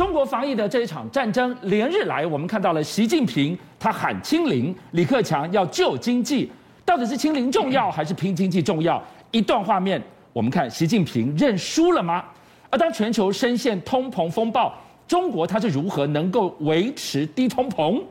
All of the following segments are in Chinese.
中国防疫的这一场战争连日来，我们看到了习近平他喊清零，李克强要救经济，到底是清零重要还是拼经济重要？一段画面，我们看习近平认输了吗？而当全球深陷通膨风暴，中国它是如何能够维持低通膨？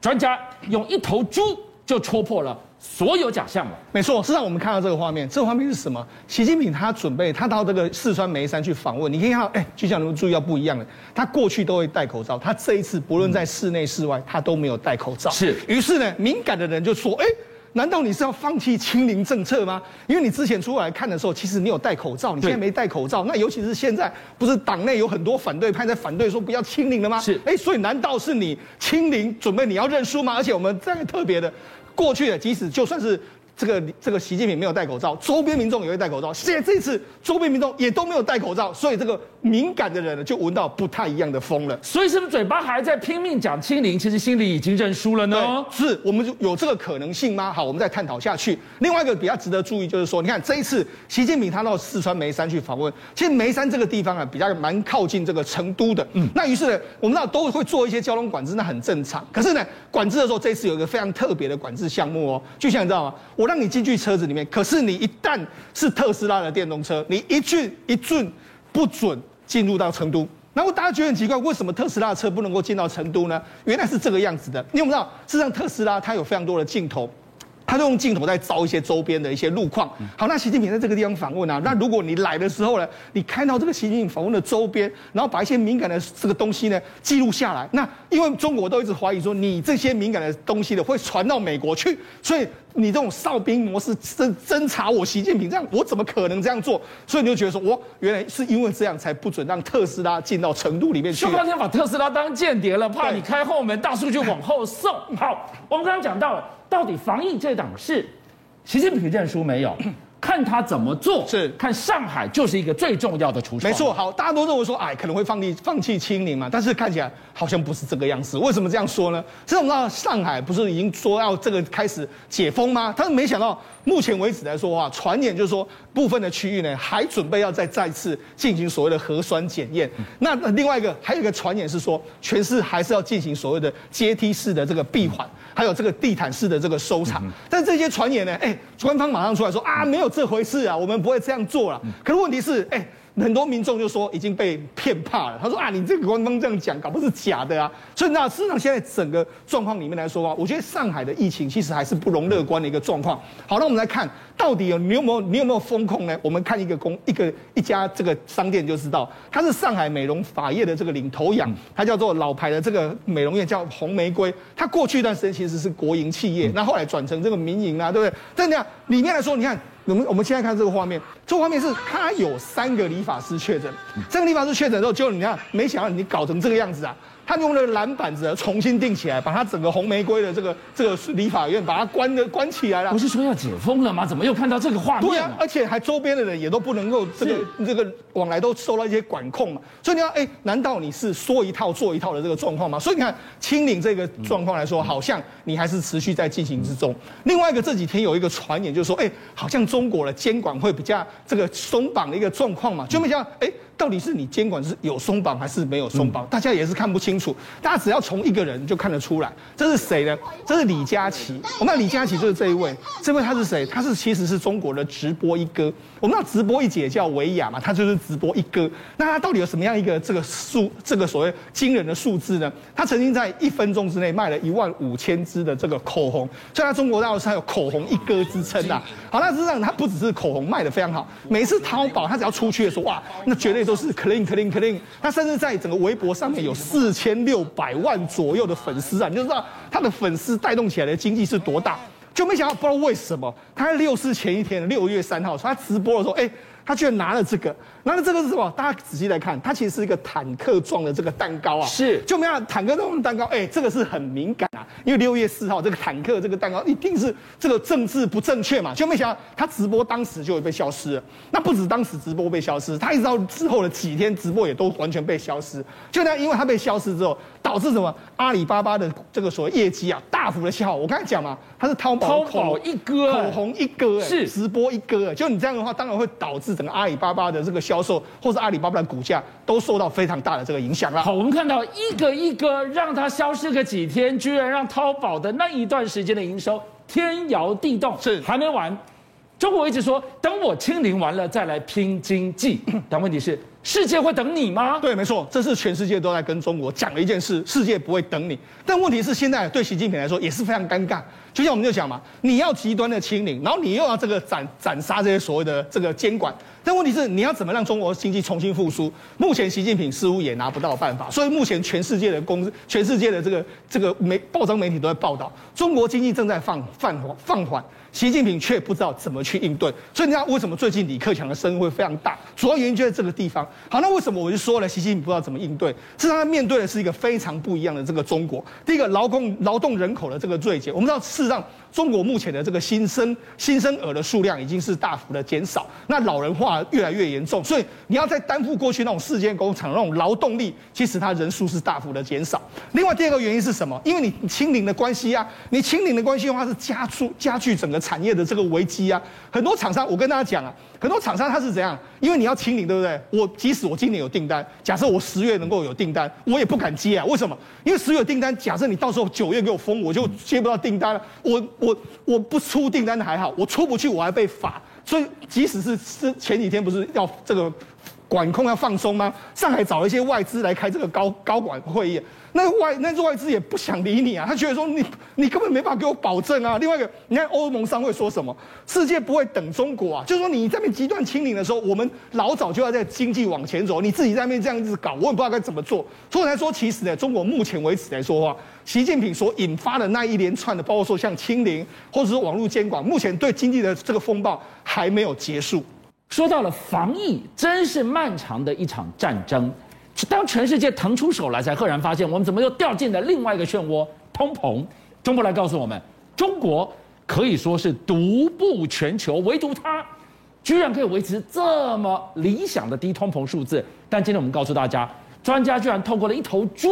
专家用一头猪就戳破了。所有假象了，没错。事实上，我们看到这个画面，这个画面是什么？习近平他准备他到这个四川眉山去访问，你可以看到，哎，就像你们注意到不一样的，他过去都会戴口罩，他这一次不论在室内室外，他都没有戴口罩。是。于是呢，敏感的人就说，哎，难道你是要放弃清零政策吗？因为你之前出来看的时候，其实你有戴口罩，你现在没戴口罩，那尤其是现在，不是党内有很多反对派在反对说不要清零了吗？是。哎，所以难道是你清零准备你要认输吗？而且我们这样特别的。过去的，即使就算是。这个这个习近平没有戴口罩，周边民众也会戴口罩。现在这次周边民众也都没有戴口罩，所以这个敏感的人呢，就闻到不太一样的风了。所以是不是嘴巴还在拼命讲清零，其实心里已经认输了呢？是，我们就有这个可能性吗？好，我们再探讨下去。另外一个比较值得注意就是说，你看这一次习近平他到四川眉山去访问，其实眉山这个地方啊，比较蛮靠近这个成都的。嗯，那于是呢，我们知道都会做一些交通管制，那很正常。可是呢，管制的时候，这一次有一个非常特别的管制项目哦，就像你知道吗？我让你进去车子里面，可是你一旦是特斯拉的电动车，你一句一准不准进入到成都。然后大家觉得很奇怪，为什么特斯拉的车不能够进到成都呢？原来是这个样子的。你有没有知道？事实上，特斯拉它有非常多的镜头。他就用镜头在照一些周边的一些路况。好，那习近平在这个地方访问啊，那如果你来的时候呢，你看到这个习近平访问的周边，然后把一些敏感的这个东西呢记录下来，那因为中国都一直怀疑说你这些敏感的东西呢会传到美国去，所以你这种哨兵模式侦侦查我习近平这样，我怎么可能这样做？所以你就觉得说，我原来是因为这样才不准让特斯拉进到成都里面去。就刚才把特斯拉当间谍了，怕你开后门，大数据往后送。好，我们刚刚讲到了。到底防疫这档事，习近平认输没有？看他怎么做，是看上海就是一个最重要的出手。没错，好，大家都认为说，哎，可能会放弃放弃清零嘛，但是看起来好像不是这个样子。为什么这样说呢？其实我们知道上海不是已经说要这个开始解封吗？但是没想到，目前为止来说的话，传言就是说，部分的区域呢还准备要再再次进行所谓的核酸检验。那另外一个还有一个传言是说，全市还是要进行所谓的阶梯式的这个闭环，还有这个地毯式的这个收场。但这些传言呢，哎，官方马上出来说啊，没有。这回事啊，我们不会这样做了。可是问题是，哎。很多民众就说已经被骗怕了。他说啊，你这个官方这样讲，搞不是假的啊。所以那事实上现在整个状况里面来说啊，我觉得上海的疫情其实还是不容乐观的一个状况。好，那我们来看到底有你有没有你有没有风控呢？我们看一个公一个一家这个商店就知道，它是上海美容法业的这个领头羊，它叫做老牌的这个美容院叫红玫瑰。它过去一段时间其实是国营企业，那后来转成这个民营啊，对不对？但这样里面来说，你看。我们我们现在看这个画面，这个画面是他有三个理发师确诊，这个理发师确诊之后，就你看，没想到你搞成这个样子啊！他用那个蓝板子重新定起来，把他整个红玫瑰的这个这个理法院把它关的关起来了。不是说要解封了吗？怎么又看到这个画面？对啊，而且还周边的人也都不能够这个是这个往来都受到一些管控嘛。所以你要哎，难道你是说一套做一套的这个状况吗？所以你看清零这个状况来说，好像你还是持续在进行之中。另外一个这几天有一个传言，就是说哎，好像中国的监管会比较这个松绑的一个状况嘛，就没想到哎。到底是你监管是有松绑还是没有松绑？大家也是看不清楚。大家只要从一个人就看得出来，这是谁呢？这是李佳琦。我们看李佳琦就是这一位，这位他是谁？他是其实是中国的直播一哥。我们知道直播一姐叫维亚嘛，他就是直播一哥。那他到底有什么样一个这个数，这个所谓惊人的数字呢？他曾经在一分钟之内卖了一万五千支的这个口红，所以他中国大陆是有口红一哥之称的。好，那实际上他不只是口红卖的非常好，每次淘宝他只要出去的时候，哇，那绝对。都是 clean clean clean，他甚至在整个微博上面有四千六百万左右的粉丝啊，你就知道他的粉丝带动起来的经济是多大。就没想到，不知道为什么，他在六四前一天，六月三号，他直播的时候，哎。他居然拿了这个，拿了这个是什么？大家仔细来看，它其实是一个坦克状的这个蛋糕啊。是，就没有坦克状的蛋糕，哎，这个是很敏感啊，因为六月四号这个坦克这个蛋糕一定是这个政治不正确嘛，就没想到他直播当时就会被消失了。那不止当时直播被消失，他一直到之后的几天直播也都完全被消失。就那，因为他被消失之后，导致什么？阿里巴巴的这个所谓业绩啊大幅的消耗。我刚才讲嘛，他是淘宝淘宝一哥，口红一哥，哎，是直播一哥，就你这样的话，当然会导致。整个阿里巴巴的这个销售，或是阿里巴巴的股价都受到非常大的这个影响了。好，我们看到一个一个让它消失个几天，居然让淘宝的那一段时间的营收天摇地动，是还没完。中国一直说等我清零完了再来拼经济，但问题是世界会等你吗？对，没错，这是全世界都在跟中国讲的一件事，世界不会等你。但问题是现在对习近平来说也是非常尴尬，就像我们就讲嘛，你要极端的清零，然后你又要这个斩斩杀这些所谓的这个监管，但问题是你要怎么让中国经济重新复苏？目前习近平似乎也拿不到办法，所以目前全世界的公，全世界的这个这个媒报章媒体都在报道，中国经济正在放放缓放缓。习近平却不知道怎么去应对，所以你知道为什么最近李克强的声音会非常大？主要原因就在这个地方。好，那为什么我就说了，习近平不知道怎么应对？是他面对的是一个非常不一样的这个中国。第一个，劳工劳动人口的这个锐减，我们知道事实上。中国目前的这个新生新生儿的数量已经是大幅的减少，那老人化越来越严重，所以你要再担负过去那种世界工厂那种劳动力，其实它人数是大幅的减少。另外第二个原因是什么？因为你清零的关系啊，你清零的关系的话是加速加剧整个产业的这个危机啊。很多厂商，我跟大家讲啊，很多厂商他是怎样？因为你要清零，对不对？我即使我今年有订单，假设我十月能够有订单，我也不敢接啊。为什么？因为十月有订单，假设你到时候九月给我封，我就接不到订单了。我我我不出订单还好，我出不去我还被罚。所以即使是是前几天不是要这个管控要放松吗？上海找一些外资来开这个高高管会议。那外那外资也不想理你啊，他觉得说你你根本没法给我保证啊。另外一个，你看欧盟商会说什么？世界不会等中国啊，就是说你在那边极端清零的时候，我们老早就要在经济往前走，你自己在那边这样子搞，我也不知道该怎么做。所以来说，其实呢，中国目前为止来说的话，习近平所引发的那一连串的，包括说像清零或者是网络监管，目前对经济的这个风暴还没有结束。说到了防疫，真是漫长的一场战争。当全世界腾出手来，才赫然发现我们怎么又掉进了另外一个漩涡——通膨。中国来告诉我们，中国可以说是独步全球，唯独它居然可以维持这么理想的低通膨数字。但今天我们告诉大家，专家居然透过了一头猪，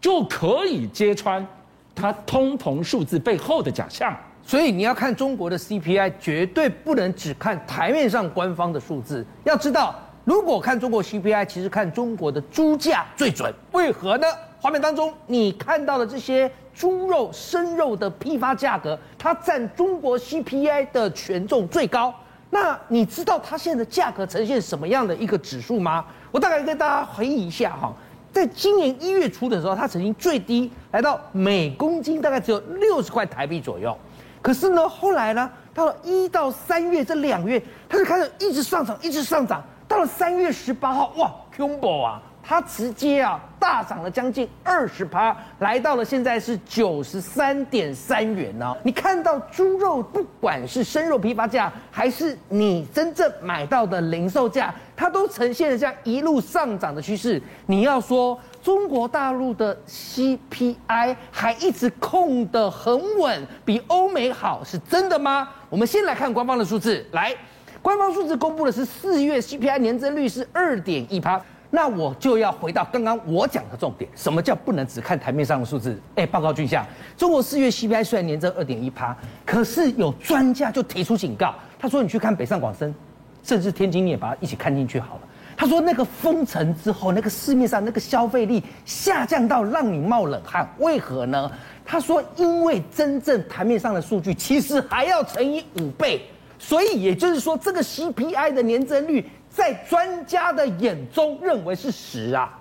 就可以揭穿它通膨数字背后的假象。所以你要看中国的 CPI，绝对不能只看台面上官方的数字，要知道。如果看中国 CPI，其实看中国的猪价最准。为何呢？画面当中你看到的这些猪肉、生肉的批发价格，它占中国 CPI 的权重最高。那你知道它现在的价格呈现什么样的一个指数吗？我大概跟大家回忆一下哈，在今年一月初的时候，它曾经最低来到每公斤大概只有六十块台币左右。可是呢，后来呢，到了一到三月这两月，它就开始一直上涨，一直上涨。到了三月十八号，哇，Combo 啊，它直接啊大涨了将近二十趴，来到了现在是九十三点三元呢。你看到猪肉，不管是生肉批发价，还是你真正买到的零售价，它都呈现了这样一路上涨的趋势。你要说中国大陆的 CPI 还一直控得很稳，比欧美好，是真的吗？我们先来看官方的数字，来。官方数字公布的是四月 CPI 年增率是二点一趴，那我就要回到刚刚我讲的重点，什么叫不能只看台面上的数字？哎，报告君相，中国四月 CPI 虽然年增二点一趴，可是有专家就提出警告，他说你去看北上广深，甚至天津你也把它一起看进去好了。他说那个封城之后，那个市面上那个消费力下降到让你冒冷汗，为何呢？他说因为真正台面上的数据其实还要乘以五倍。所以也就是说，这个 CPI 的年增率在专家的眼中认为是十啊。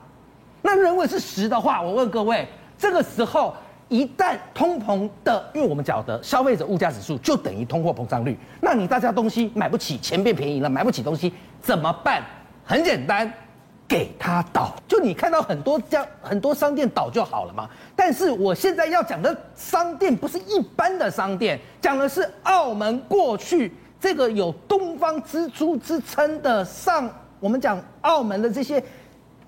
那认为是十的话，我问各位，这个时候一旦通膨的，因为我们讲的消费者物价指数就等于通货膨胀率，那你大家东西买不起，钱变便宜了，买不起东西怎么办？很简单，给他倒。就你看到很多家很多商店倒就好了嘛。但是我现在要讲的商店不是一般的商店，讲的是澳门过去。这个有东方之珠之称的上，我们讲澳门的这些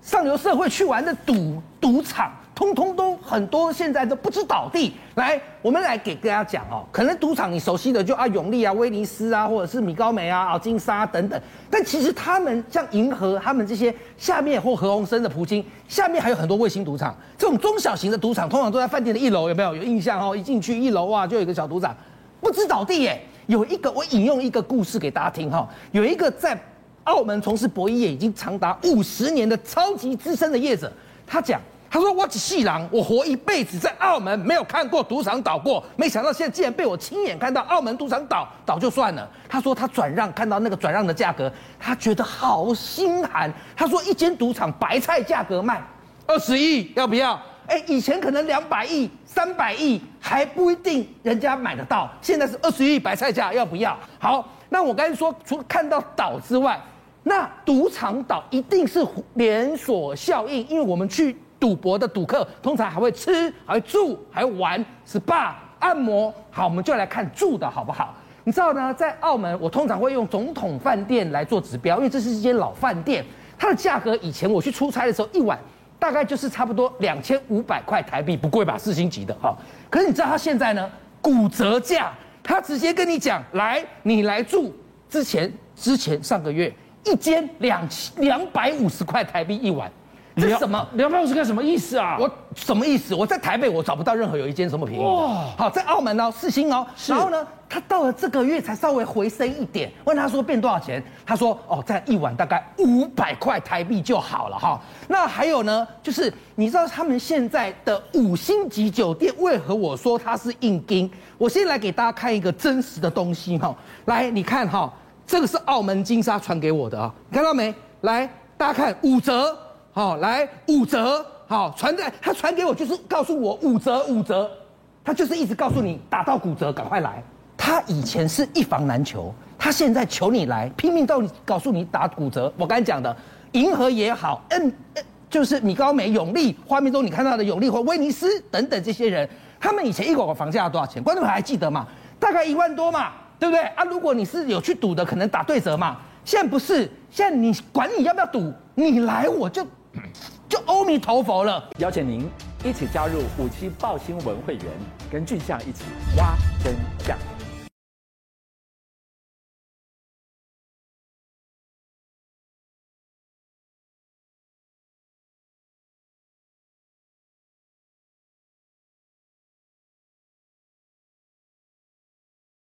上流社会去玩的赌赌场，通通都很多，现在都不知倒地。来，我们来给大家讲哦，可能赌场你熟悉的就啊永利啊、威尼斯啊，或者是米高梅啊、啊金沙等等。但其实他们像银河，他们这些下面或何鸿燊的葡京，下面还有很多卫星赌场。这种中小型的赌场，通常都在饭店的一楼，有没有有印象哦？一进去一楼哇，就有一个小赌场，不知倒地耶。有一个，我引用一个故事给大家听哈。有一个在澳门从事博弈业已经长达五十年的超级资深的业者，他讲。他说：“我只细狼，我活一辈子在澳门没有看过赌场倒过，没想到现在竟然被我亲眼看到澳门赌场倒倒就算了。”他说他转让看到那个转让的价格，他觉得好心寒。他说一间赌场白菜价格卖二十亿，要不要？哎，以前可能两百亿、三百亿还不一定人家买得到，现在是二十亿白菜价，要不要？好，那我刚才说除了看到倒之外，那赌场倒一定是连锁效应，因为我们去。赌博的赌客通常还会吃，还会住，还会玩，SPA 按摩。好，我们就来看住的好不好？你知道呢，在澳门，我通常会用总统饭店来做指标，因为这是一间老饭店，它的价格以前我去出差的时候，一晚大概就是差不多两千五百块台币，不贵吧？四星级的哈。可是你知道它现在呢，骨折价，它直接跟你讲，来，你来住之前，之前上个月一间两两百五十块台币一晚。这是什么？两百五十块什么意思啊？我什么意思？我在台北，我找不到任何有一间什么便宜。哇，好，在澳门哦，四星哦。是然后呢，他到了这个月才稍微回升一点。问他说变多少钱？他说哦，在一晚大概五百块台币就好了哈。那还有呢，就是你知道他们现在的五星级酒店为何我说它是硬金？我先来给大家看一个真实的东西哈。来，你看哈，这个是澳门金沙传给我的啊，你看到没？来，大家看五折。好，来五折，好传在他传给我，就是告诉我五折五折，他就是一直告诉你打到骨折赶快来。他以前是一房难求，他现在求你来，拼命到你告诉你打骨折。我刚才讲的银河也好，嗯，就是米高梅、永利，画面中你看到的永利或威尼斯等等这些人，他们以前一口口房价要多少钱？观众朋友还记得吗？大概一万多嘛，对不对啊？如果你是有去赌的，可能打对折嘛。现在不是，现在你管你要不要赌，你来我就。就阿弥陀佛了，邀请您一起加入五七报新闻会员，跟俊相一起挖真相。